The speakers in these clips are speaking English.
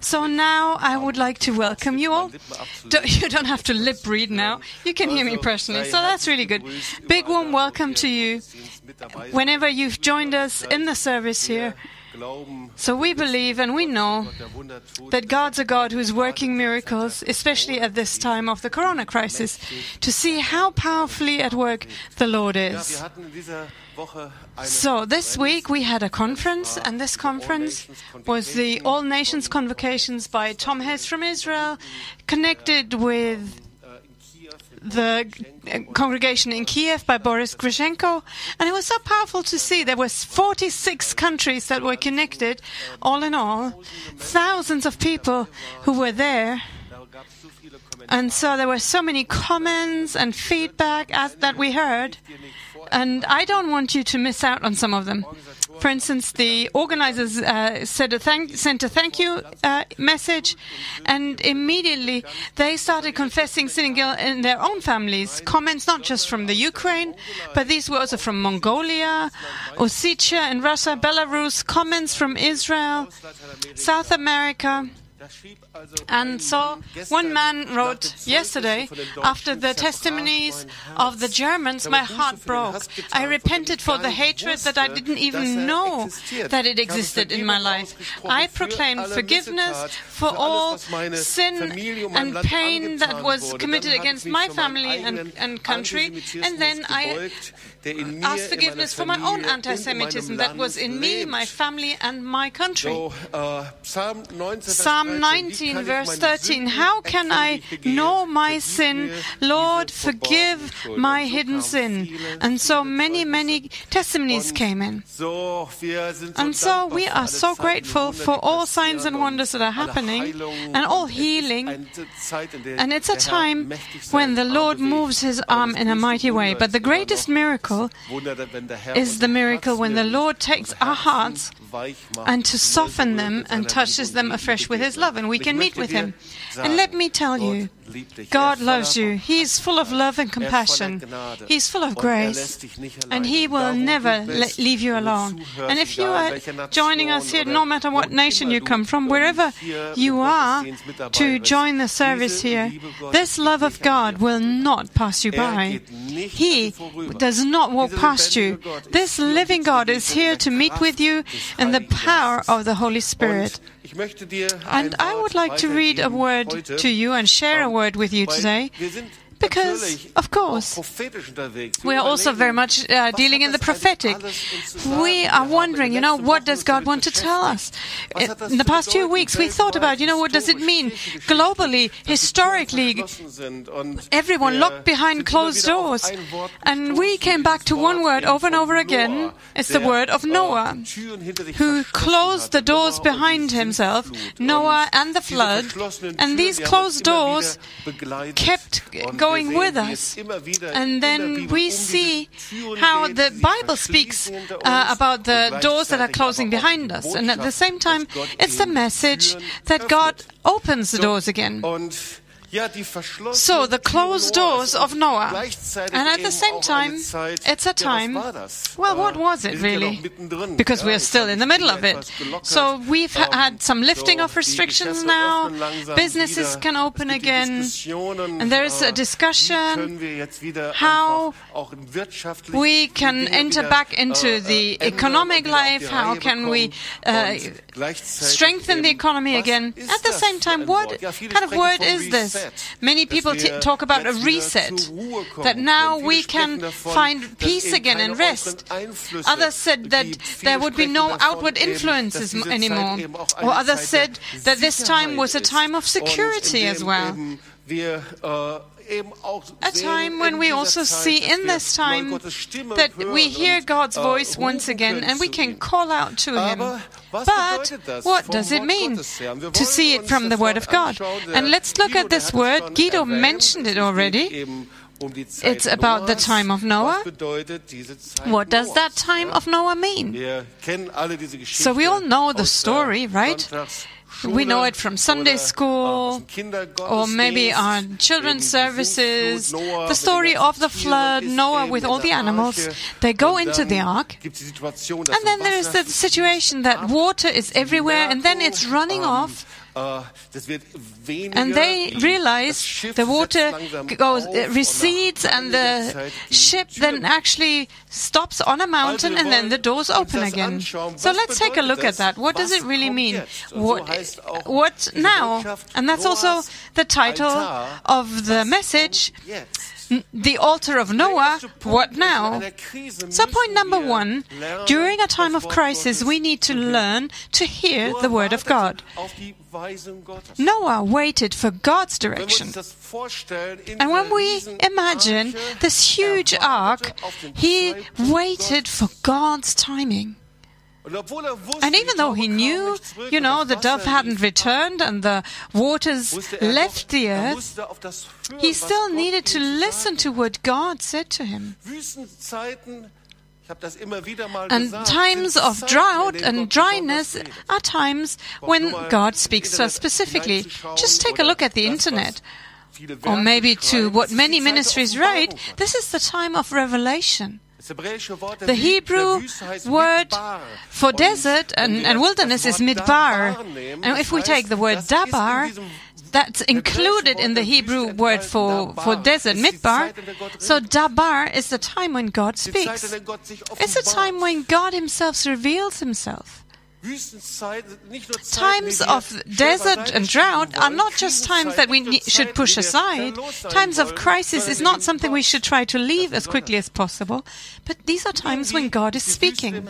So now I would like to welcome you all. Do- You don't have to lip read now. You can hear me personally, so that's really good. Big warm welcome to you whenever you've joined us in the service here. So we believe and we know that God's a God who is working miracles, especially at this time of the corona crisis, to see how powerfully at work the Lord is. So this week we had a conference, and this conference was the All Nations Convocations by Tom Hess from Israel, connected with the congregation in Kiev by Boris Grishenko, and it was so powerful to see. There was 46 countries that were connected, all in all, thousands of people who were there. And so there were so many comments and feedback as, that we heard, and I don't want you to miss out on some of them. For instance, the organizers uh, a thank, sent a thank you uh, message, and immediately they started confessing sin in their own families. Comments not just from the Ukraine, but these were also from Mongolia, Ossetia and Russia, Belarus, comments from Israel, South America. And so one man wrote yesterday, after the testimonies of the Germans, my heart broke. I repented for the hatred that I didn't even know that it existed in my life. I proclaimed forgiveness for all sin and pain that was committed against my family and, and country, and then I asked forgiveness for my own anti-Semitism that was in me, my family, and my country. Psalm 19, verse 13. How can I know my sin? Lord, forgive my hidden sin. And so many, many testimonies came in. And so we are so grateful for all signs and wonders that are happening and all healing. And it's a time when the Lord moves his arm in a mighty way. But the greatest miracle is the miracle when the Lord takes our hearts and to soften them and touches them afresh with his love, and we can meet with him. And let me tell you, God loves you. He is full of love and compassion. He is full of grace. And He will never leave you alone. And if you are joining us here, no matter what nation you come from, wherever you are to join the service here, this love of God will not pass you by. He does not walk past you. This living God is here to meet with you in the power of the Holy Spirit. And I would like to read a word to you and share a word with you today. Because, of course, we are also very much uh, dealing in the prophetic. We are wondering, you know, what does God want to tell us? In the past few weeks, we thought about, you know, what does it mean globally, historically, everyone locked behind closed doors. And we came back to one word over and over again. It's the word of Noah, who closed the doors behind himself, Noah and the flood. And these closed doors kept going going with us. And then we see how the Bible speaks uh, about the doors that are closing behind us. And at the same time, it's the message that God opens the doors again. So, the closed doors of Noah. And at the same time, it's a time. Well, what was it really? Because we are still in the middle of it. So, we've had some lifting of restrictions now. Businesses can open again. And there is a discussion how we can enter back into the economic life. How can we uh, strengthen the economy again? At the same time, what kind of word is this? Many people talk about a reset, that now we can find peace again and rest. Others said that there would be no outward influences anymore. Or others said that this time was a time of security as well a time when we also see in this time that we hear God's voice once again and we can call out to Him. But what does it mean to see it from the Word of God? And let's look at this word. Guido mentioned it already. It's about the time of Noah. What does that time of Noah mean? So we all know the story, right? We know it from Sunday school, or maybe our children's services. The story of the flood, Noah with all the animals. They go into the ark, and then there is the situation that water is everywhere, and then it's running off And they realize the water goes, recedes and the ship then actually stops on a mountain and then the doors open again. So let's take a look at that. What does it really mean? What, eh, what now? And that's also the title of the message the altar of Noah, what now? So, point number one during a time of crisis, we need to learn to hear the word of God. Noah waited for God's direction. And when we imagine this huge ark, he waited for God's timing. And even though he knew, you know, the dove hadn't returned and the waters left the earth, he still needed to listen to what God said to him. And times of drought and dryness are times when God speaks to us specifically. Just take a look at the internet. Or maybe to what many ministries write, this is the time of revelation. The Hebrew word for desert and, and wilderness is midbar. And if we take the word dabar, that's included in the Hebrew word for, for desert, midbar. So dabar is the time when God speaks. It's a time when God Himself reveals Himself. Times of desert and drought are not just times that we should push aside. Times of crisis is not something we should try to leave as quickly as possible, but these are times when God is speaking.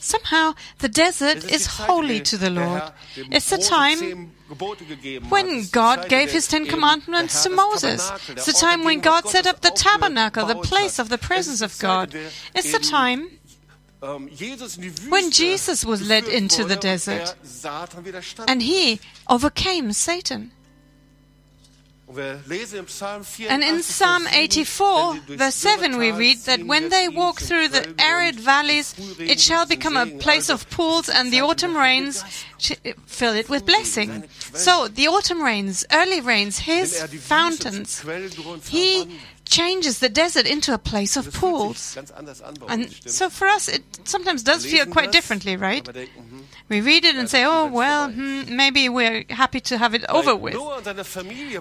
Somehow, the desert is holy to the Lord. It's the time when God gave his Ten Commandments to Moses. It's the time when God set up the tabernacle, the place of the presence of God. It's the time when Jesus was led into the desert and he overcame Satan. And in Psalm 84, verse 7, we read that when they walk through the arid valleys, it shall become a place of pools, and the autumn rains fill it with blessing. So, the autumn rains, early rains, his fountains, he changes the desert into a place of pools. And so for us, it sometimes does feel quite differently, right? We read it and say, oh, well, hmm, maybe we're happy to have it over with.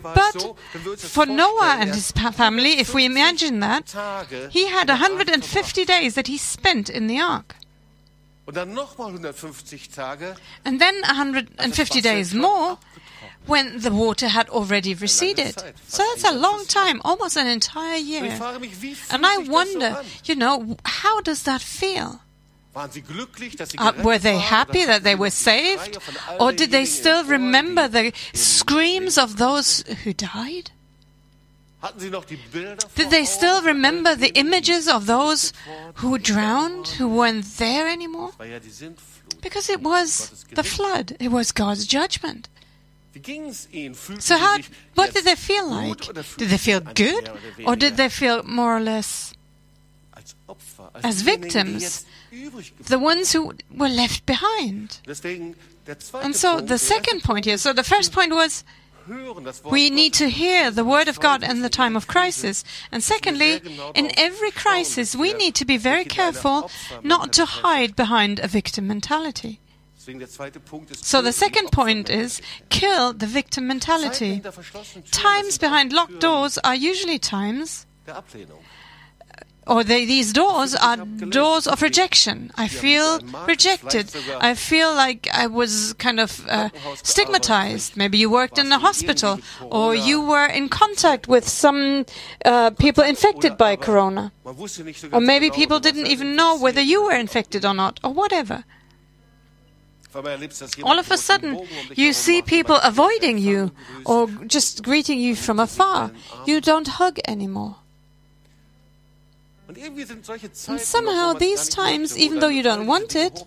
But for Noah and his family, if we imagine that, he had 150 days that he spent in the ark. And then 150 days more when the water had already receded. So that's a long time, almost an entire year. And I wonder, you know, how does that feel? Uh, were they happy that they were saved? Or did they still remember the screams of those who died? Did they still remember the images of those who drowned, who weren't there anymore? Because it was the flood, it was God's judgment. So how, what did they feel like? Did they feel good? Or did they feel more or less as victims? The ones who were left behind. And so the second point here, so the first point was we need to hear the word of God in the time of crisis. And secondly, in every crisis, we need to be very careful not to hide behind a victim mentality. So the second point is kill the victim mentality. Times behind locked doors are usually times or they, these doors are doors of rejection. I feel rejected. I feel like I was kind of uh, stigmatized. Maybe you worked in a hospital, or you were in contact with some uh, people infected by corona. Or maybe people didn't even know whether you were infected or not, or whatever. All of a sudden, you see people avoiding you or just greeting you from afar. You don't hug anymore. And somehow, these times, even though you don't want it,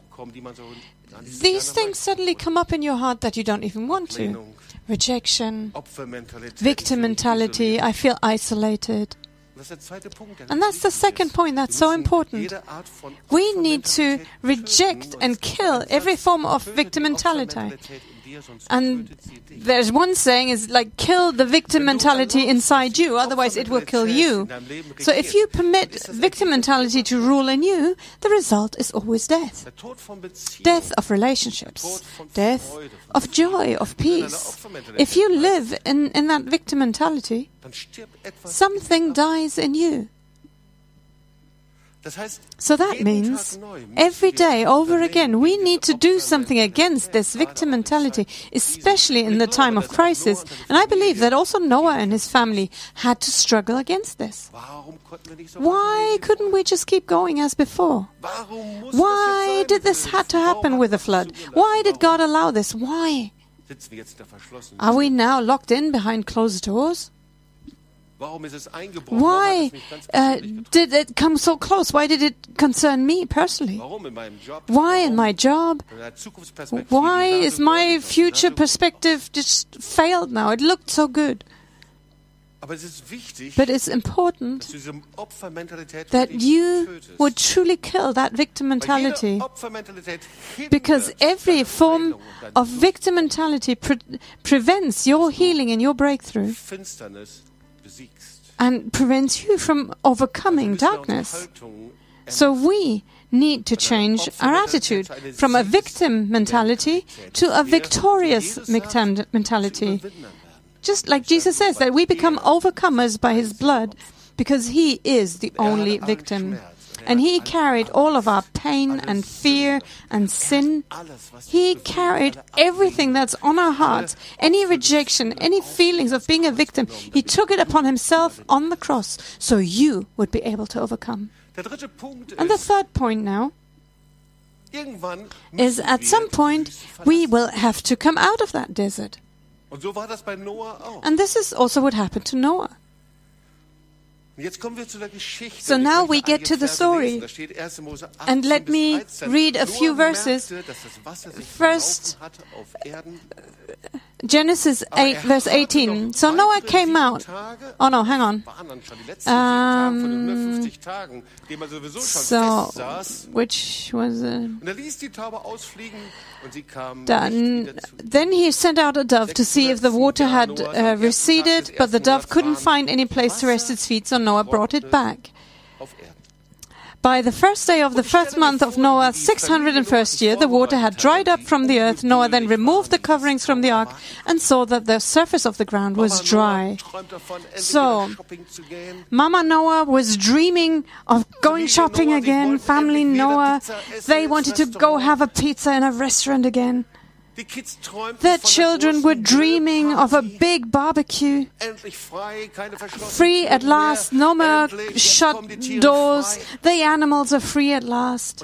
these things suddenly come up in your heart that you don't even want to. Rejection, victim mentality, I feel isolated. And that's the second point that's so important. We need to reject and kill every form of victim mentality. And there's one saying is like kill the victim mentality inside you, otherwise it will kill you. So if you permit victim mentality to rule in you, the result is always death. Death of relationships, death of joy, of peace. If you live in, in that victim mentality, something dies in you. So that means every day, over again, we need to do something against this victim mentality, especially in the time of crisis. And I believe that also Noah and his family had to struggle against this. Why couldn't we just keep going as before? Why did this have to happen with the flood? Why did God allow this? Why? Are we now locked in behind closed doors? Why uh, did it come so close? Why did it concern me personally? Why in my job? Why is my future perspective just failed now? It looked so good. But it's important that you would truly kill that victim mentality. Because every form of victim mentality pre prevents your healing and your breakthrough and prevents you from overcoming darkness. So we need to change our attitude from a victim mentality to a victorious mentality. Just like Jesus says that we become overcomers by his blood because he is the only victim. And he carried all of our pain and fear and sin. He carried everything that's on our hearts, any rejection, any feelings of being a victim. He took it upon himself on the cross so you would be able to overcome. And the third point now is at some point we will have to come out of that desert. And this is also what happened to Noah. So now we get to the story. And let me read a few verses. First, Genesis 8, verse 18. So Noah came out. Oh no, hang on. Um, so, which was it? Done. Then he sent out a dove to see if the water had uh, receded, but the dove couldn't find any place to rest its feet, so Noah brought it back. By the first day of the first month of Noah's 601st year, the water had dried up from the earth. Noah then removed the coverings from the ark and saw that the surface of the ground was dry. So, Mama Noah was dreaming of going shopping again. Family Noah, they wanted to go have a pizza in a restaurant again. The children were dreaming of a big barbecue. Free at last, no more shut doors. The animals are free at last.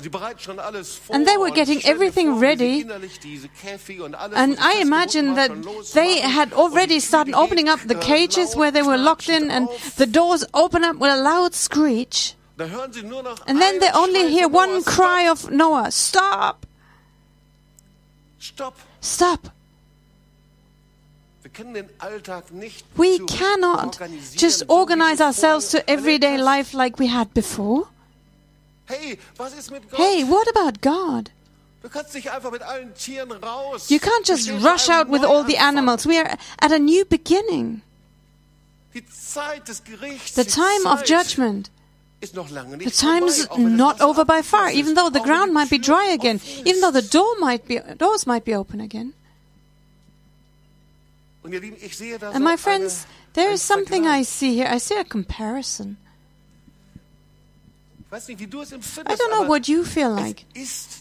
And they were getting everything ready. And I imagine that they had already started opening up the cages where they were locked in, and the doors open up with a loud screech. And then they only hear one cry of Noah Stop! Stop. Stop. We cannot just organize ourselves to everyday life like we had before. Hey, what about God? You can't just rush out with all the animals. We are at a new beginning. The time of judgment the time's not over by far, even though the ground might be dry again, even though the door might be, doors might be open again. And my friends, there is something I see here. I see a comparison. I don't know what you feel like,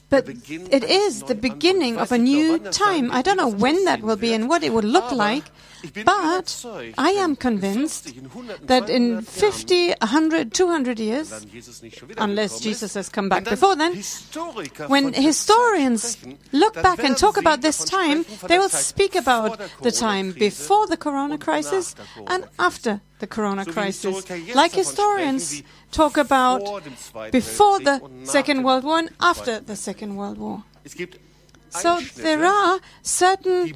but it is the beginning of a new time. I don't know when that will be and what it will look like, but I am convinced that in 50, 100, 200 years, unless Jesus has come back before then, when historians look back and talk about this time, they will speak about the time before the corona crisis and after the corona crisis. Like historians talk about before the Second World War and after the Second World War. So there are certain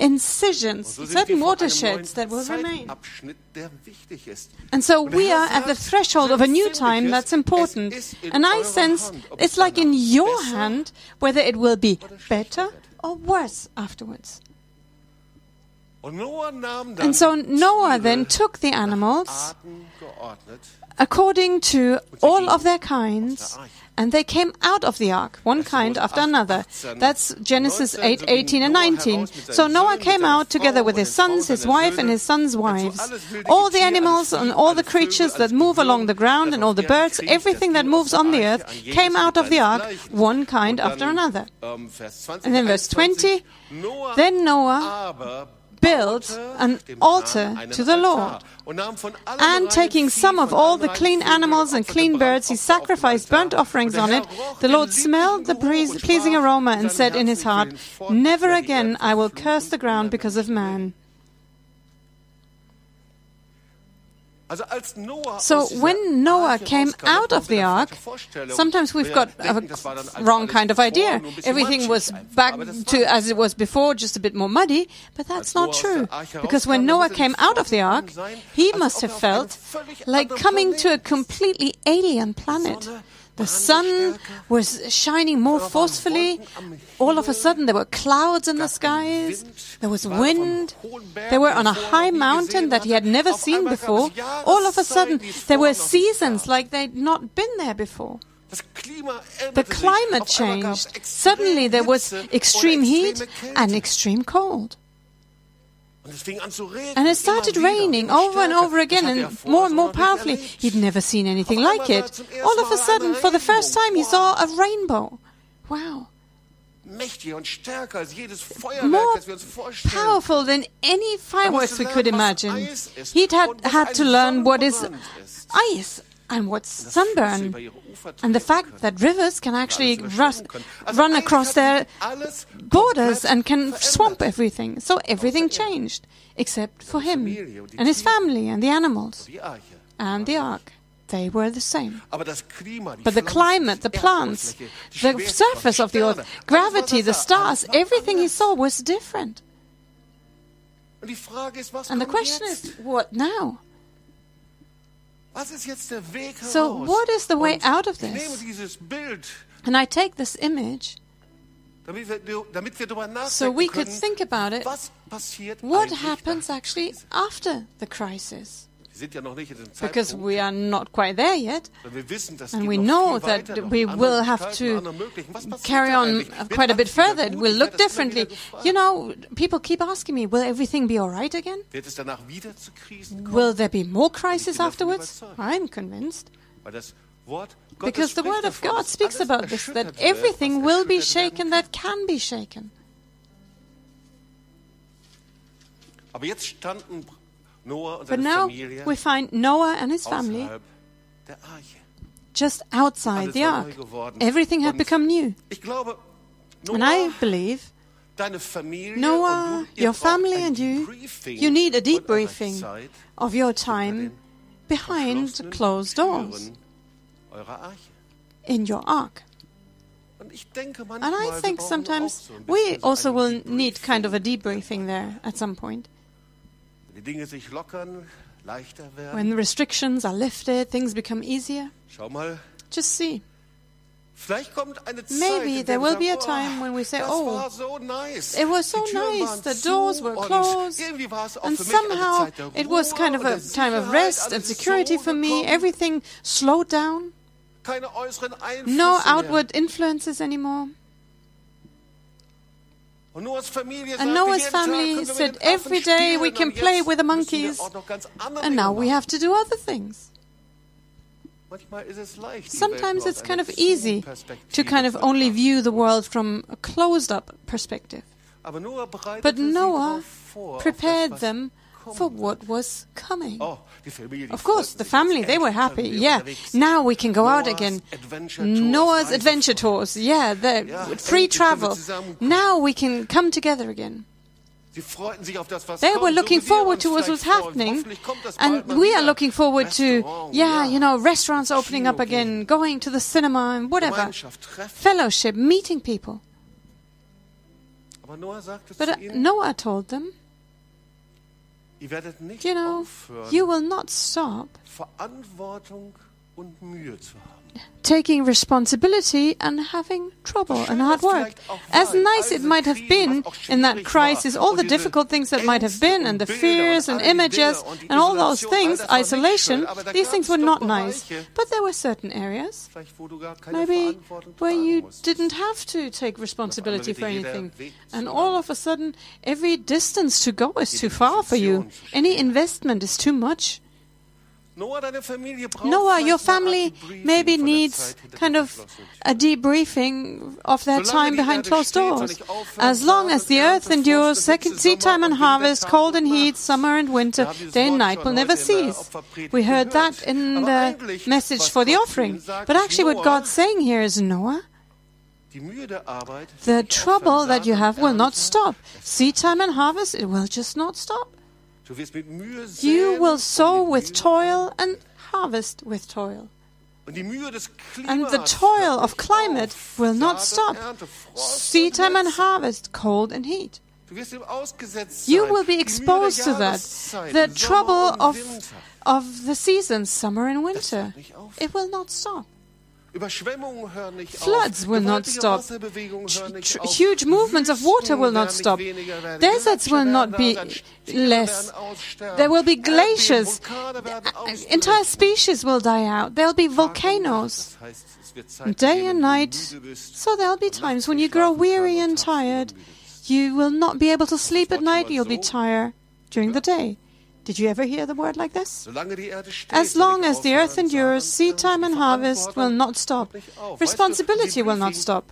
incisions, So sind wir certain watersheds that will remain. Zeitabschnitt, der wichtig ist. And so we are at the threshold of a new time that's important. es ist in And I sense Hand, ob es it's like in your hand whether it will be better or worse afterwards. Und Noah nahm dann And so Noah then took the animals according to all of their kinds. And they came out of the ark, one kind after another. That's Genesis 8, 18, and 19. So Noah came out together with his sons, his wife, and his sons' wives. All the animals and all the creatures that move along the ground and all the birds, everything that moves on the earth, came out of the ark, one kind after another. 20, And then verse 20, Then Noah built an altar to the Lord. And taking some of all the clean animals and clean birds, he sacrificed burnt offerings on it. The Lord smelled the pleasing aroma and said in his heart, Never again I will curse the ground because of man. Also als Noah So when Noah came out of the ark, sometimes we've got a denken, das war dann also wrong kind of idea. nur ein bisschen Everything was back to as it was before, just a bit more muddy. But that's not true. Because when Noah came out of the ark, he must have er felt like coming to a completely alien planet. The sun was shining more forcefully. All of a sudden, there were clouds in the skies. There was wind. They were on a high mountain that he had never seen before. All of a sudden, there were seasons like they'd not been there before. The climate changed. Suddenly, there was extreme heat and extreme cold. And it started raining over and over again er and more and more powerfully. He'd never seen anything like sah er it. All of a sudden, for the first time, he saw a rainbow. Wow. Mächtiger und stärker als jedes Feuerwerk, More das wir uns vorstellen. powerful than any fireworks we could imagine. He'd had, had to learn what is ice and what's sunburn. über ihre Ufer And the fact that rivers can actually Alles rus- überschwemmen können. Also run across their borders and can swamp everything. So everything er. changed, except for him Familie und die and his family and the animals and the ark. They were the same. Aber das Klima, die But the climate, the plants, the surface of the earth, Sterne, alles, was gravity, the stars, everything he saw was different. Und die Frage ist, was And the question is, what now? Was ist jetzt der Weg So heraus? what is the way out of this? And I take this image damit wir, damit wir darüber nachdenken so we could können, think about it. was passiert What happens actually after the crisis? Wir sind ja noch nicht in dem Because we are not quite there yet. weil wir wissen, das And we know that we will have to andere Möglichen. Was passiert carry on quite a bit further. It will look werde das immer differently. You know, people keep asking me, will everything be all right again? Wird es danach wieder zu Krisen kommen? Will there be more crisis afterwards? I'm convinced. Weil das Wort Gottes Because the Word of God speaks about this, that everything will be shaken that can be shaken. Aber jetzt standen Noah und But now we find Noah and his family außerhalb der Arche. just outside the ark. Everything had become new. And I believe deine Noah, your family and you, you need a debriefing of your time behind closed doors Türen eurer Arche. in your ark. Und ich denke And I think sometimes auch so ein we also will need kind of a debriefing there at some point. Die Dinge sich lockern, leichter werden. When the restrictions are lifted, things become easier. Schau mal, Just see. vielleicht kommt eine Zeit, Maybe there will be a oh, time when we say, "Oh, it was so nice, the doors were closed, irgendwie war es auch And für mich eine somehow it was kind of a time of rest and security for me. Everything slowed down. Keine äußeren Einflüsse No outward influences anymore. Und Noahs Familie And Noah's family said, mit den Affen "Every day we can play with the monkeys. auch noch ganz andere And now we have to do other things. Manchmal ist es leicht, die Sometimes it's kind of easy to kind of only view the world from a closed up perspective. Aber Noah bereitete But Noah darauf vor, auf prepared them for what was coming. Oh, die Familie, die Of course, the family, they were happy. Yeah, now we can go out again. Noah's adventure tours, yeah, the free endlich können wir travel. Now we can come together again. Sie freuten sich auf das, was They were looking forward to what was happening, Hoffentlich kommt das bald and we are looking forward to, yeah, you know, restaurants opening up again, going to the cinema and whatever, fellowship, meeting people. Aber Noah sagte But uh, Noah told them, ihr werdet nicht you know, aufhören, you will not stop Verantwortung und Mühe zu haben. Taking responsibility and having trouble and hard work. As nice it might have been in that crisis, all the difficult things that might have been, and the fears and images and all those things, isolation, these things were not nice. But there were certain areas, maybe, where you didn't have to take responsibility for anything. And all of a sudden, every distance to go is too far for you. Any investment is too much. Noah, deine Familie braucht Noah, your vielleicht mal ein family maybe needs kind of a debriefing of their time behind closed doors. As long as the earth endures, second, seed time and harvest, cold and heat, summer and winter, Wir haben dieses day and night will never heute in der cease. We heard that in the message for the offering. But actually, what God's saying here is Noah, die Mühe der Arbeit the trouble that you have will not stop. Seed time and harvest, it will just not stop. You will sow with toil and harvest with toil. Und die Mühe des And the toil of climate will not stop. Seed time and harvest, cold and heat. Du wirst ihm ausgesetzt You will be exposed to that. The trouble of, of the seasons, summer and winter. hört nicht auf. It will not stop. Überschwemmungen hören nicht Floods will not stop. Wasserbewegungen hören nicht Tr- auf. Huge movements of water will not stop. nicht weniger werden. Deserts will not be da sein. Tiere less. There will be glaciers. Uh, Ausbrechen. Entire species will die out. There'll be Tag und Nacht. volcanoes. Das heißt, es wird Zeiten Day and night. So there'll be times when you grow weary and tired. You will not be able to sleep at night. You'll be tired during the day. Did you ever hear the word like this? Solange die Erde steht, As long as the earth endures, seed time and harvest will not stop. hört nicht auf. Weißt du, Responsibility will not stop.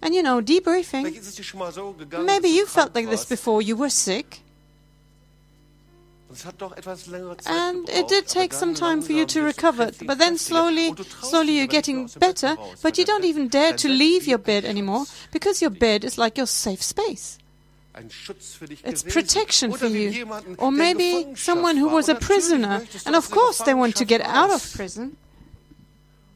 And you know, debriefing, Vielleicht ist es dir schon mal so gegangen, maybe you felt like this before. You were sick, Und es hat doch etwas längere Zeit and it did take some time for you to recover. But then slowly, Und du traust slowly you're getting mehr aus dem Bett better, but you don't even dare to leave your bed anymore because your bed is like your safe space. It's protection for you. Or maybe someone who was a prisoner. And of course, they want to get out of prison.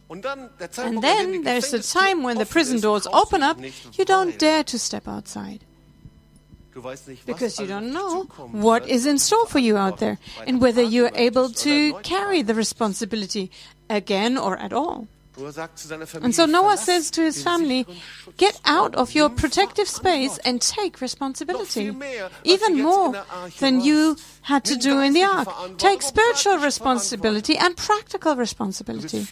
Und dann der And Zeitpunkt, an dem then there's the time when the prison doors open up, you don't dare to step outside du weißt nicht, was because you don't know what is in store for you out there and whether you're able to carry the responsibility again or at all. And so Noah says to his family, get out of your protective space and take responsibility. Even more than you had to do in the ark. Take spiritual responsibility and practical responsibility.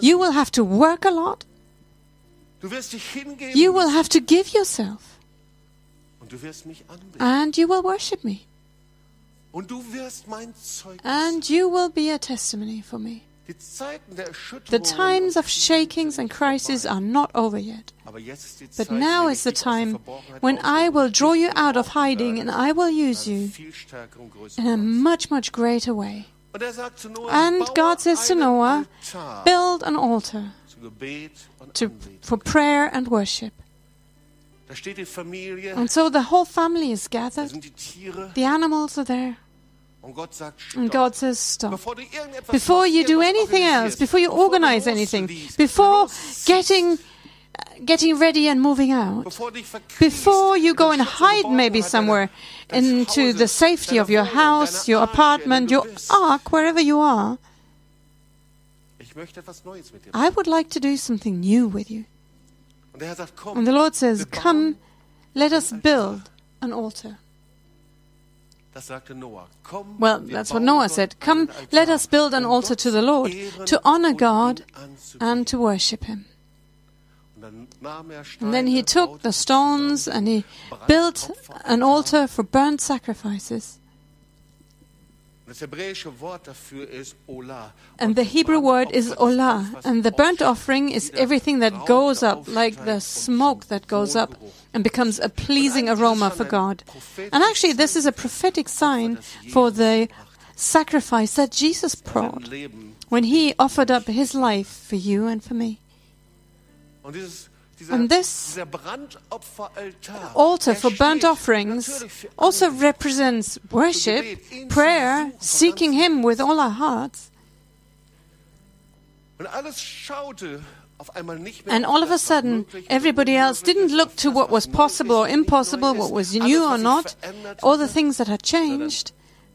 You will have to work a lot. You will have to give yourself. And you will worship me. And you will be a testimony for me. Die Zeiten der The times of shakings and crises are not over yet. Aber jetzt ist die But now is the dich aus der time when I will draw you out of hiding and. I will use you in a much, much greater way. Er sagt zu Noah, And God says to Noah, Build an altar zu Gebet und to, for prayer and worship. Da steht die Familie, And so the whole family is gathered. sind die Tiere. The animals are there. Und Gott sagt, And. God says, Stop. Bevor du irgendetwas Before you do anything else, before you organize anything, before getting, uh, getting ready and moving out, bevor du dich verkriechst, before you go and hide maybe somewhere into the safety of your house, your Arche, in der apartment, your ark, wherever you are, Ich möchte etwas Neues mit dir I would like to do something new with you. Und der Herr sagt, komm, And the Lord says, Come, let us build an altar. Well, that's what Noah said. Come, let us build an altar to the Lord, to honor God and to worship Him. Und dann nahm er And then he took the stones and he built an altar for burnt sacrifices. And the Hebrew word is olah. And the burnt offering is everything that goes up, like the smoke that goes up and becomes a pleasing aroma for God. And actually, this is a prophetic sign for the sacrifice that Jesus brought when he offered up his life for you and for me. Und dieses, dieser, And this altar for burnt offerings also represents worship, prayer, seeking Him with all our hearts. Und alles schaute auf einmal nicht mehr And all of a sudden, everybody else didn't look to what was possible or impossible, what was new or not, all the things that had changed.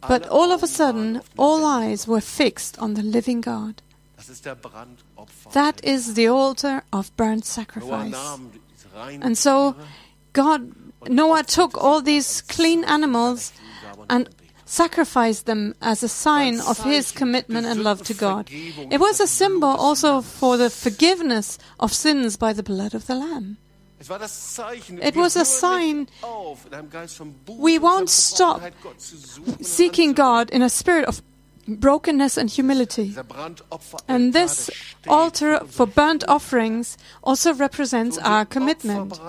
But all of a sudden, all eyes were fixed on the living God. Das ist der Brandopfer. That is the altar of burnt sacrifice. nahm diese reinen And so, God, Noah took all these clean animals and sacrificed them as a sign of his commitment and love to God. It was a symbol also for the forgiveness of sins by the blood of the Lamb. Es war das Zeichen, It was a sign nicht auf, in einem Geist von Buße we won't stop Verbrokenheit Gott zu suchen und seeking. God in a spirit of brokenness and humility. And this altar for burnt offerings also represents our commitment,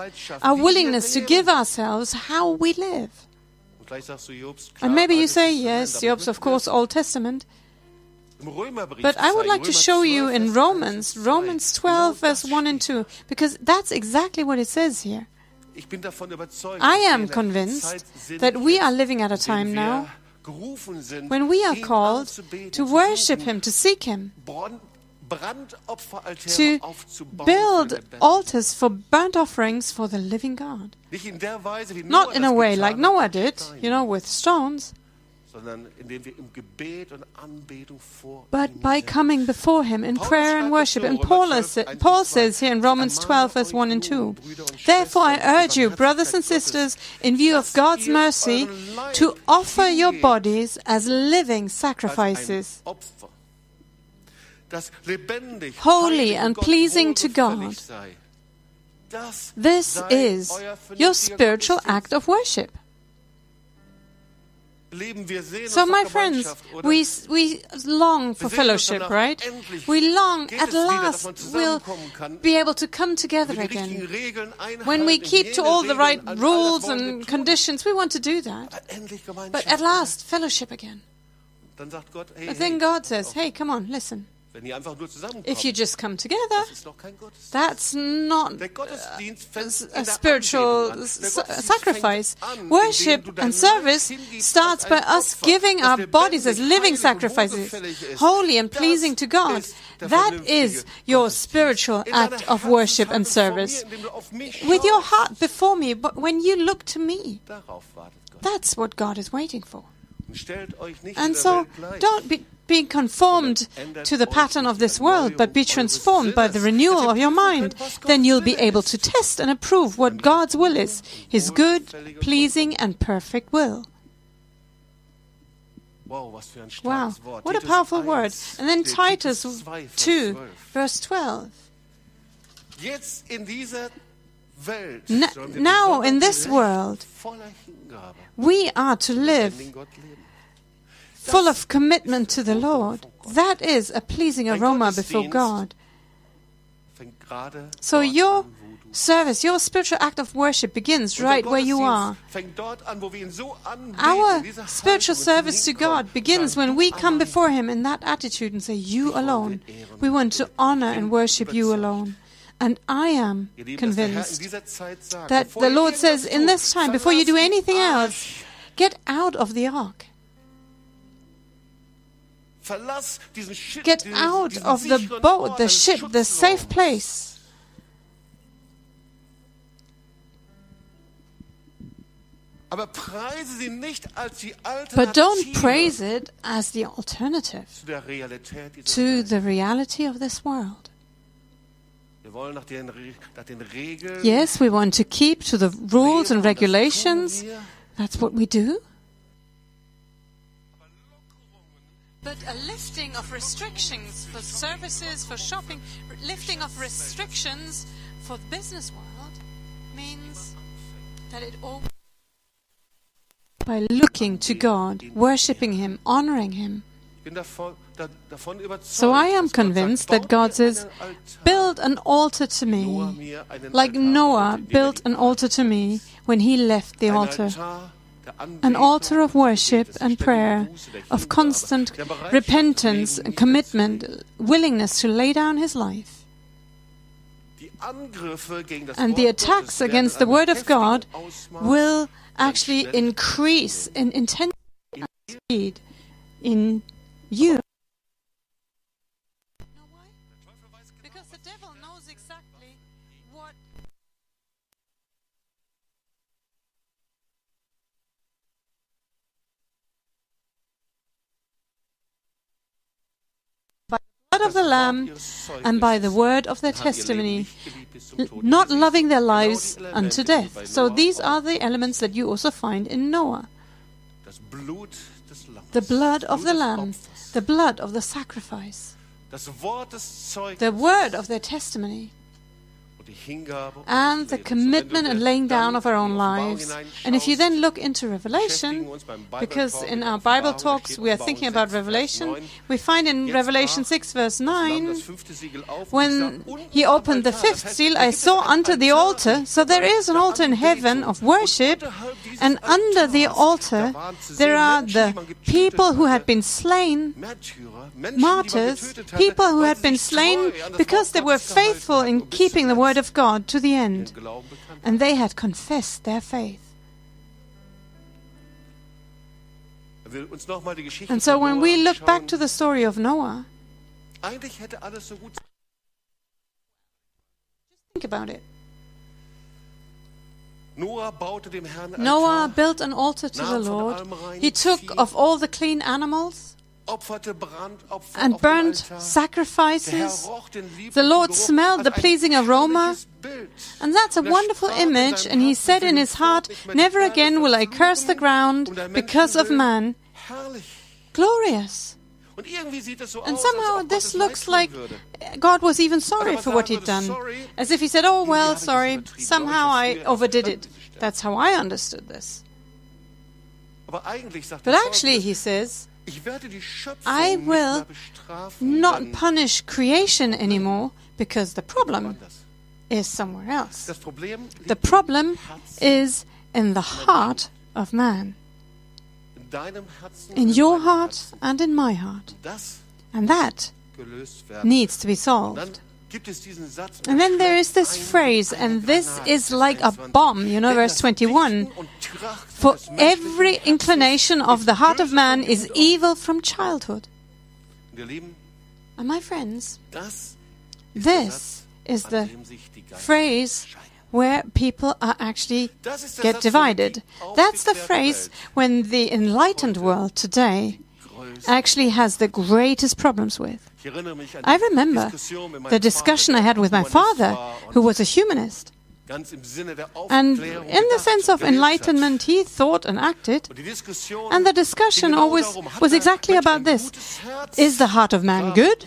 our willingness to give ourselves how we live. And maybe you say, yes, Job's of course Old Testament, but I would like to show you in Romans, Romans 12, verse 1 and 2, because that's exactly what it says here. I am convinced that we are living at a time now when we are called to worship Him, to seek Him, to build altars for burnt offerings for the living God. Not in a way like Noah did, you know, with stones, but by coming before Him in prayer and worship. And Paul, Paul says here in Romans 12, verse 1 and 2 Therefore, I urge you, brothers and sisters, in view of God's mercy, to offer your bodies as living sacrifices, holy and pleasing to God. This is your spiritual act of worship. So, my friends, we, we long for fellowship, right? We long, at last, we'll be able to come together again. When we keep to all the right rules and conditions, we want to do that. But at last, fellowship again. But then God says, hey, come on, listen. If you just come together, that's not a spiritual sacrifice. Worship and service starts by us giving our bodies as living sacrifices, holy and pleasing to God. That is your spiritual act of worship and service. With your heart before me, but when you look to me, that's what God is waiting for. And so don't be being conformed to the pattern of this world, but be transformed by the renewal of your mind. Then you'll be able to test and approve what God's will is, His good, pleasing, and perfect will. Wow, what a powerful word. And then Titus 2, verse 12. now, in this world, we are to live full of commitment to the Lord. That is a pleasing aroma before God. So your service, your spiritual act of worship begins right where you are. Our spiritual service to God begins when we come before Him in that attitude and say, You alone. We want to honor and worship you alone. And I am convinced that the Lord says, in this time, before you do anything else, get out of the ark. Get out of the boat, the ship, the safe place. But don't praise it as the alternative to the reality of this world. Yes, we want to keep to the rules and regulations. That's what we do. But a lifting of restrictions for services, for shopping, lifting of restrictions for the business world means that it all. By looking to God, worshipping Him, honoring Him. So I am convinced that God says, Build an altar to me, like Noah built an altar to me when he left the altar an altar of worship and prayer, of constant repentance and commitment, willingness to lay down his life. And the attacks against the Word of God will actually increase in intensity and speed in you. Blood of the Lamb and by the word of their testimony, not loving their lives unto death. So these are the elements that you also find in Noah Das Blut des Lammes. the blood of the Lamb, the blood of the sacrifice, Das Wort des Zeugnisses. the word of their testimony, und die Hingabe and the commitment and laying down of our own lives. And if you then look into Revelation, beschäftigen wir uns beim Bible because in our Bible talks we are thinking about Revelation, we find in Revelation brach 6, verse 9, das fünfte Siegel auf und ich when he opened the am Altar, das fifth seal, I saw under the Altar. So there is an altar in heaven of worship, Und unterhalb dieses and under the altar da waren zu there are the die man getötet people who had been slain, Märtyrer, Menschen, die man martyrs, people who had been slain treu an das because they were faithful in keeping the word of God to the end, and they had confessed their faith. Will uns noch mal die Geschichte And so when we look back to the story of Noah, Eigentlich hätte alles so gut think about it. Noah baute dem Herrn einen Noah Altar, built an altar to the Lord. He took of all the clean animals and burnt Altar. Der Herr sacrifices. roch den lieblichen The Lord smelled the pleasing aroma. And that's a er wonderful image. And he said in his heart, Volk nicht mehr die Never again will I curse the ground um because of man. Glorious. Und irgendwie sieht es so And somehow this looks like. God was even sorry for what he'd done. As if he said, Oh, well, habe ich das sorry. Somehow I overdid it. That's how I understood this. Aber eigentlich sagt But actually, he says, ich werde die Schöpfung I will not punish creation anymore because the problem is somewhere else. Das Problem liegt The problem is in the heart of man, in deinem Herzen und in in your heart and in my heart. And that needs to be solved. Dann gibt es diesen Satz, And then there is this phrase, and this is like a bomb, you know, verse 21. Dichten und Trachten For every inclination of the heart of man is evil from childhood. Und ihr Lieben, And my friends, das ist der this is the dem sich die Geister phrase where people are actually Das ist der get divided. That's the phrase when the enlightened world today actually has the greatest problems with. I remember the discussion I had with my father, who was a humanist. And in the sense of enlightenment, he thought and acted. And the discussion always was exactly about this. Is the heart of man good?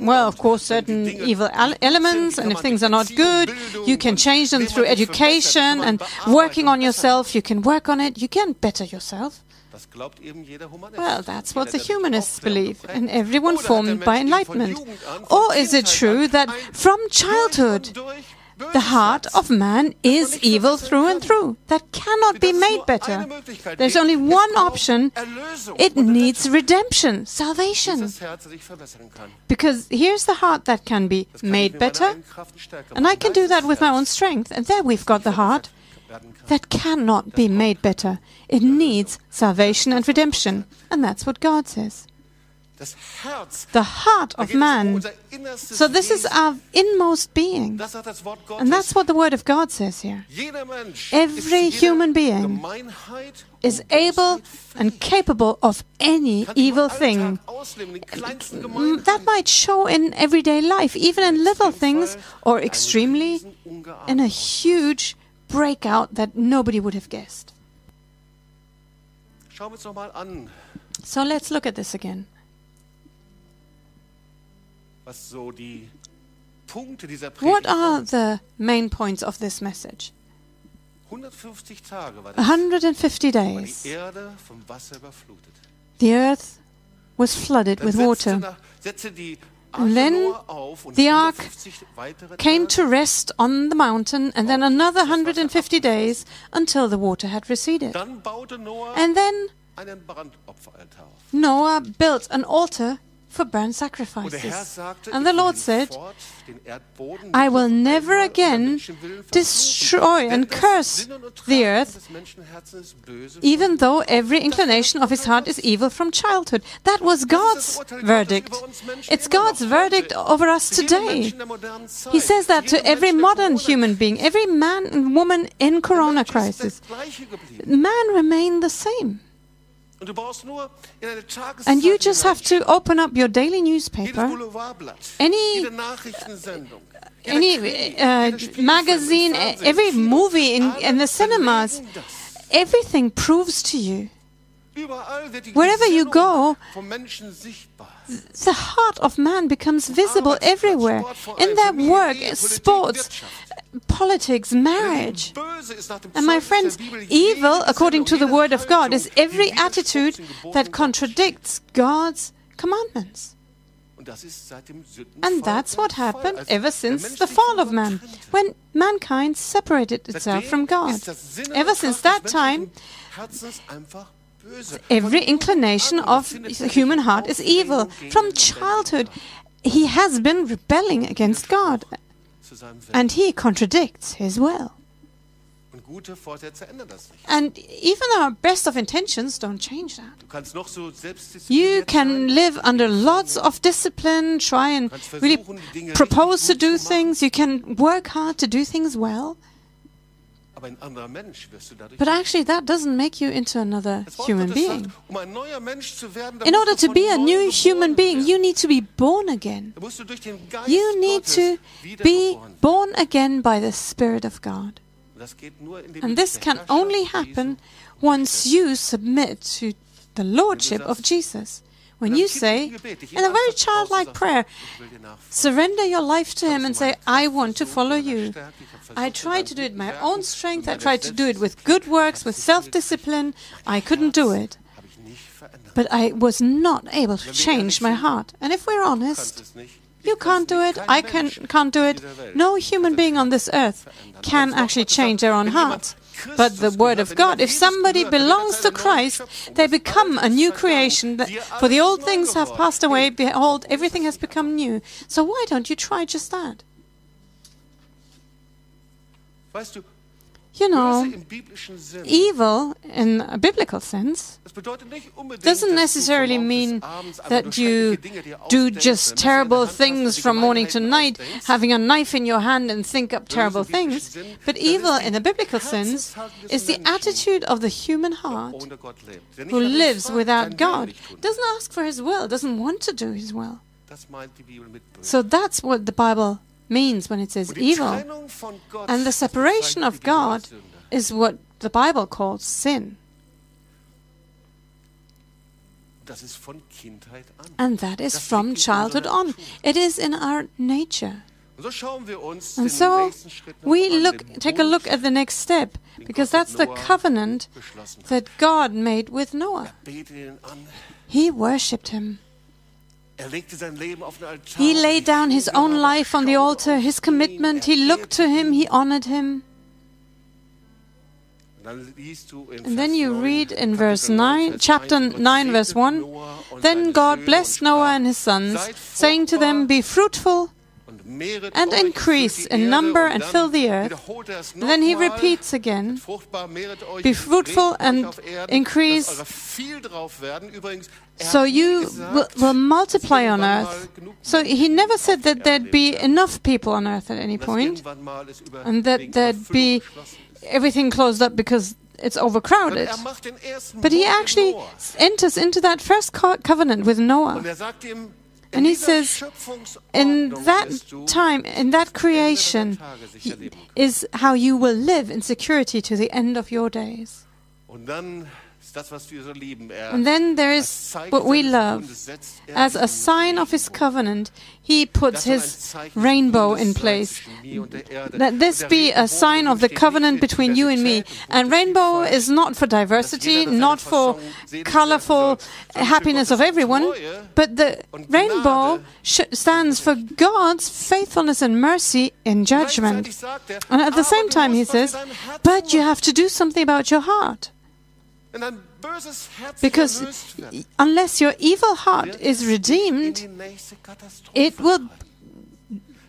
Well, of course, certain evil elements, and if things are not good, you can change them through education and working on yourself. You can work on it. You can better yourself. Das glaubt eben jeder Humanist. Well, that's what the humanists believe, and everyone Oder hat der formed by enlightenment. Jugend an, von Or is it true that from childhood und durch böses the heart of man is evil through and through? That cannot be made better. There's only one option. It needs redemption, salvation. Dieses Herz sich verbessern kann. Because here's the heart that can be Das kann ich made better, eigenen Kraft und Stärke and I can do that with my own strength. And there we've got the heart verbessert werden kann. That cannot be made better. It needs salvation and redemption. And that's what God says. The heart of man. So this is our inmost being. And that's what the Word of God says here. Every human being Is able and capable of any evil thing. That might show in everyday life, even in little things, or extremely in a huge breakout that nobody would have guessed. Schauen wir uns noch mal an, So let's look at this again. was so die Punkte dieser What are the main points of this message? 150 Tage war das, 150 war days. die Erde vom Wasser überflutet. The earth was flooded with water. Nach, setzte die And Arche then Noah auf und the ark Came to rest on the mountain, and then another 150 days until the water had receded. Dann baute Noah And then einen Brandopferaltar auf. Noah built an altar for burnt Und der Herr sacrifices. And the Lord said, hinfort den Erdboden I will never again unter Menschenwillen versuchen. destroy and curse the earth, des Menschenherzens ist böse. even though every inclination of his heart is evil from childhood. That was God's verdict. It's God's verdict over us today. Menschen der modernen Zeit, He says that to every modern human being, every man and woman in corona crisis. das Gleiche geblieben. Man remain the same. And you just have to open up your daily newspaper, Any- any uh, jeder Spielfilm im magazine, every movie in, in the cinemas, everything proves to you Überall wird die Wherever you go, vom Menschen sichtbar. the heart of man becomes visible everywhere. In their work, sports. Politics, marriage. And my friends, evil, according to the word of God, is every attitude that contradicts God's commandments. And that's what happened ever since the fall of man, when mankind separated itself from God. Ever since that time, every inclination of the human heart is evil. From childhood, he has been rebelling against God. And he contradicts his will. Und gute Vorsätze ändern das nicht. And even our best of intentions don't change that. Du kannst noch so You can live under lots of discipline, try and really versuchen, die Dinge propose to do gut zu machen. things, you can work hard to do things well, but actually that doesn't make you into another human being. um ein neuer Mensch zu werden, da In order to be a new human being, you need to be born again. Da musst du durch den Geist You need to be born again by the Spirit of God. Und Das geht nur, indem And this can only happen once you submit to the Lordship of Jesus. When you say, in a very childlike prayer, surrender your life to Him and say, I want to follow you. I tried to do it my own strength. I tried to do it with good works, with self discipline. I couldn't do it. Habe ich nicht verändert. But I was not able to change my heart. And if we're honest, kannst es nicht. you can't do it. I can, can't do it. No human being on this earth can actually change their own heart. But the Word of God, if somebody belongs to Christ, they become a new creation. For the old things have passed away, behold, everything has become new. So why don't you try just that? You know, Böse er im biblischen Sinn, evil in a biblical sense das bedeutet nicht unbedingt, doesn't necessarily mean bis abends einfach that you schreckliche Dinge dir do just ein Messer in der terrible Hand hast und things from morning to night, having a knife in your hand and think up terrible Böse im biblischen things. But evil in a biblical sense is the attitude of the human heart ohne Gott lebt, der nicht who lives without God, doesn't ask for his will, doesn't want to do his will. Das meint die Bibel mit böse. So that's what the Bible means when it says evil. Trennung von Gott, And the separation of God is what the Bible calls sin. Das ist von Kindheit an. And that is from liegt in unserer childhood on. It is in our nature. Und so schauen wir uns And so nächsten Schritt noch we look, take a look at the next step, because that's the covenant that God made with Noah. Er betete ihn an. He worshipped him. He laid down his own Er life on the altar, his commitment. He er looked to him, he honored him. Und dann liest du in And then you read in verse 9, 9, chapter 9, verse 1. Then God blessed Noah and his sons, saying to them, Be fruitful. And increase in number and fill the earth. wiederholt es And then he repeats again, Fruchtbar, mehret euch, Be fruitful and increase. dass eure viel drauf werden. Übrigens, er So you will, will multiply on earth. So he never said that there'd be enough people on earth at any point, irgendwann mal es über- and that there'd be everything closed up because it's overcrowded. er macht den ersten But he actually enters into that first co- covenant with Noah. And he says, In that time, in that creation, is how you will live in security to the end of your days. Und dann ist das, was wir so lieben. Er And then there is what we love. Er As a sign of his covenant, he puts Das soll ein his rainbow in place. zwischen mir und der Erde. Let this be a sign of the covenant between you and me. And rainbow is not for diversity, not for colorful happiness of everyone, but the rainbow sh- stands for God's faithfulness and mercy in judgment. Er, And at the same time, he says, mit deinem Herzen but you have to do something about your heart. Because unless your evil heart is es dich in redeemed, die nächste Katastrophe it will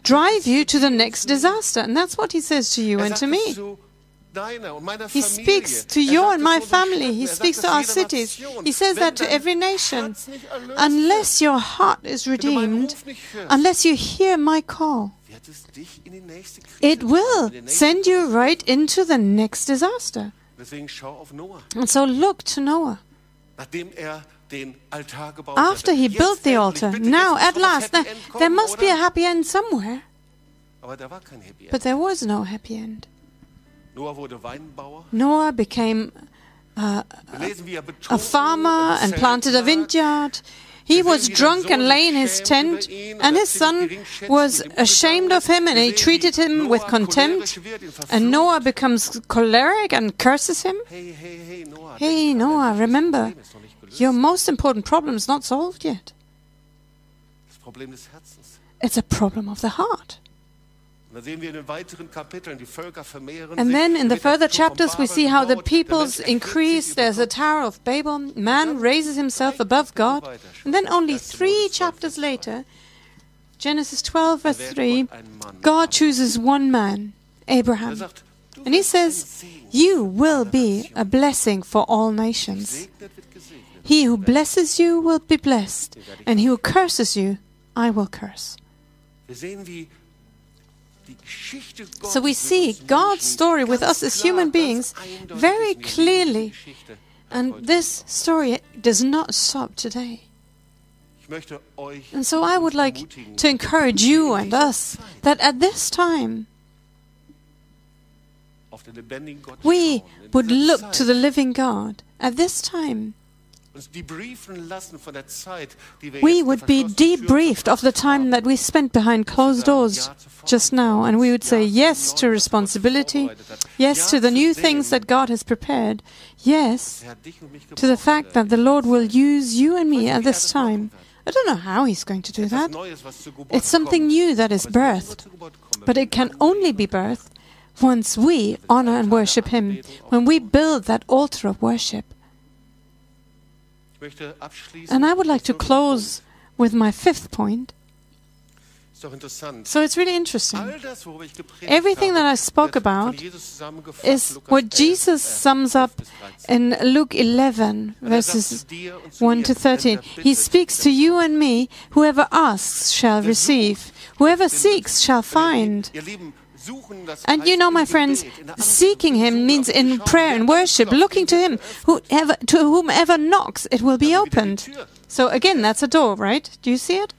drive you to the next disaster. And that's what he says to you and to me. zu deiner und meiner He speaks to your and my family. He speaks to our cities. He says that to every nation. Herz nicht erlöst Unless your heart is wird, wenn du meinen redeemed, Ruf nicht hörst, unless you hear my call, wird es dich in die nächste Krise it will treiben, in die nächste send you right into the next disaster. Deswegen schau auf Noah. And so look to Noah. Nachdem er den Altar gebaut After he Jetzt built the altar, bitte, now at muss doch das last, now, there must be a happy end somewhere. Aber da war kein Happy End. But there was no happy end. Noah wurde Weinbauer. Noah became wie er a farmer and planted a vineyard. He was drunk and lay in his tent, and his son was ashamed of him and he treated him with contempt. And Noah becomes choleric and curses him. Hey, Noah. Remember, your most important problem is not solved yet. It's a problem of the heart. And then in the Da wird der further chapters, we see how the peoples increase. There's a Tower of Babel. Man raises himself above God. And then only three chapters later, Genesis 12, verse 3, God chooses one man, Er Abraham. And he says, You will be a blessing for all nations. Gesegnet wird gesegnet. He who blesses you will be blessed, and he who curses you, I will curse. So we see God's story with us as human beings very clearly. And this story does not stop today. And so I would like to encourage you and us that at this time we would look to the living God. At this time we would be debriefed of the time that we spent behind closed doors just now, and we would say yes to responsibility, yes to the new things that God has prepared, yes Er hat dich und mich to the fact that the Lord will use you and me at this time. I don't know how He's going to do that. Neues, was zur Geburt It's something new that is Aber es wird nur birthed, zur Geburt kommen, but it can only be birthed once we honor and worship Him, when we build that altar of worship. Ich möchte abschließen. And I would like to close with my fifth point. Ist doch interessant. So it's really interesting. All das, worüber ich gepredigt Everything that I spoke about is what Jesus äh, sums up in Luke 11, Und er verses zu dir und zu 1 to 13. He speaks to you and me whoever asks shall receive, whoever seeks shall find. Ihr Lieben, suchen, das And you know, my friends, in der Anbetung, seeking Him means in prayer and worship, looking to Him. Whoever, to whomever knocks, it will be Dann wieder die opened. So again, that's a door, right? Do you see it?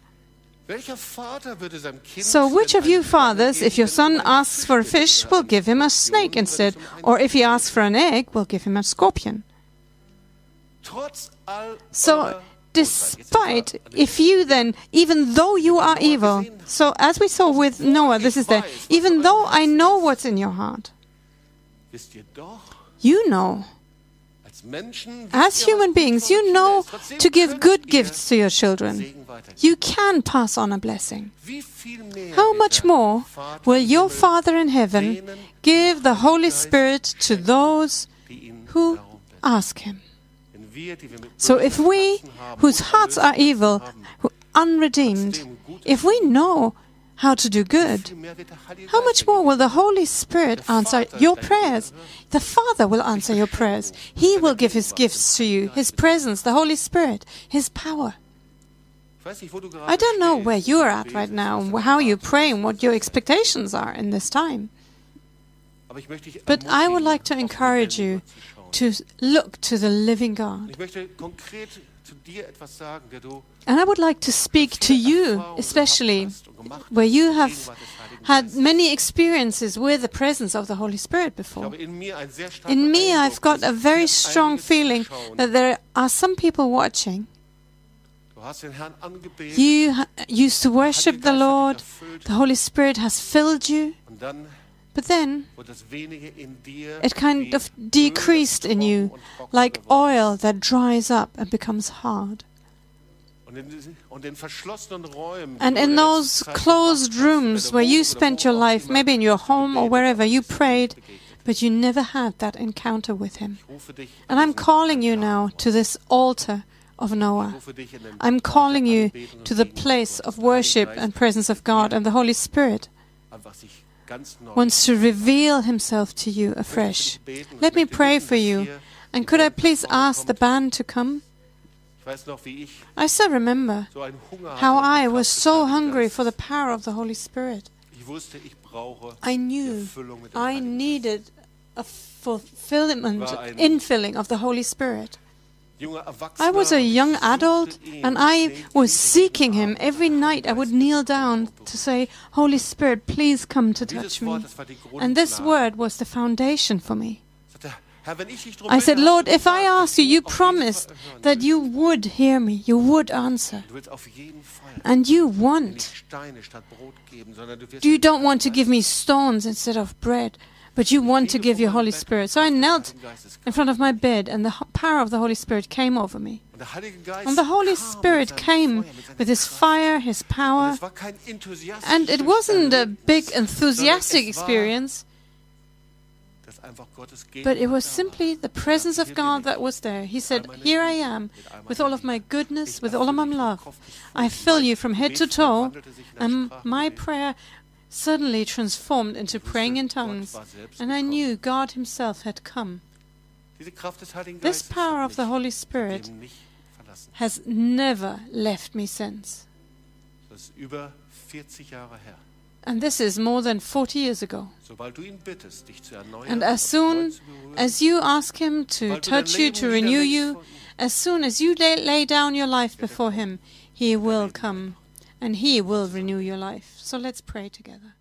Welcher Vater würde seinem Kind So which of you fathers, if your son asks for a fish, will give him a snake instead, or if he asks for an egg, will give him a scorpion? So, despite, if you then, even though you are evil, so as we saw with Noah, this is there, even though I know what's in your heart, you know, as human beings, you know to give good gifts to your children. You can pass on a blessing. How much more will your Father in heaven give the Holy Spirit to those who ask Him? So if we, whose hearts are evil, unredeemed, if we know how to do good, viel mehr wird der Heilige how much more will the Holy Spirit answer your prayers? The Father will answer your prayers. He will give His gifts to you, His presence, the Holy Spirit, His power. Ich weiß nicht, wo du gerade I don't know where you are at right now, was and deine how you pray, and what your expectations are in this time. Aber ich möchte dich But I would like to encourage you Lebendigen Gott zu schauen. to look to the living God. Ich möchte konkret zu dir etwas sagen, der du And I would like to speak to you, especially where you have had many experiences with the presence of the Holy Spirit before. in mir einen sehr starken In me, I've got a very strong feeling that there are some people watching. Du hast den Herrn angebetet You used to worship the Lord, the Holy Spirit has filled you, but then wurde das wenige in dir it kind of decreased in you like oil that dries up and becomes hard. ist. Und in, diesen- und in verschlossenen Räumen, And in those closed rooms where you spent your life, maybe in your home or wherever you prayed, but you never had that encounter with him. Ich rufe dich And I'm calling you now to this altar of Noah. rufe dich in den I'm calling you to the place of worship and presence of God, and the Holy Spirit einfach sich ganz neu wants to reveal himself to you afresh. Let me pray for you. And could I please ask the band to come? Ich weiß noch, wie ich I still remember so einen Hunger hatte how I was so hungry for the power of the Holy Spirit. Ich wusste, ich brauche I knew Erfüllung mit dem I needed a fulfillment, infilling of the Holy Spirit. I was a young adult and I was seeking him. Every night I would kneel down to say, Holy Spirit, please come to touch me. das war die And this word was the foundation for me. Sagte, er, Herr, wenn ich dich drum I said, Lord, if I ask you, you promised that you would hear me, you would answer. Du willst auf jeden Fall And you want. Steine statt Brot geben, sondern du wirst You don't want to give me stones instead of bread, but you want to give your Holy Spirit. So I knelt in front of my bed, and the power of the Holy Spirit came over me. Und der Heilige Geist And the Holy Spirit came Feuer, mit seiner with His fire, His power, es war kein enthusiastisches and it wasn't a big enthusiastic sondern es war, experience, dass einfach Gottes but it was simply the presence of God that was there. He said, Here I am, with all of my goodness, with all of my love. I fill you from head to toe, and my prayer suddenly transformed into praying in tongues. And I knew God Himself had come. Diese Kraft des Heiligen This power of the Holy Spirit seitdem nicht verlassen. has never left me since. Das ist über 40 Jahre her. And this is more than 40 years ago. Sobald du ihn bittest, dich zu erneuern, And as soon neu zu berühren, as you ask Him to sobald du dein touch you, to renew you, as soon as you lay, lay down your life er before Him, He will er come and He will renew your life. So let's pray together.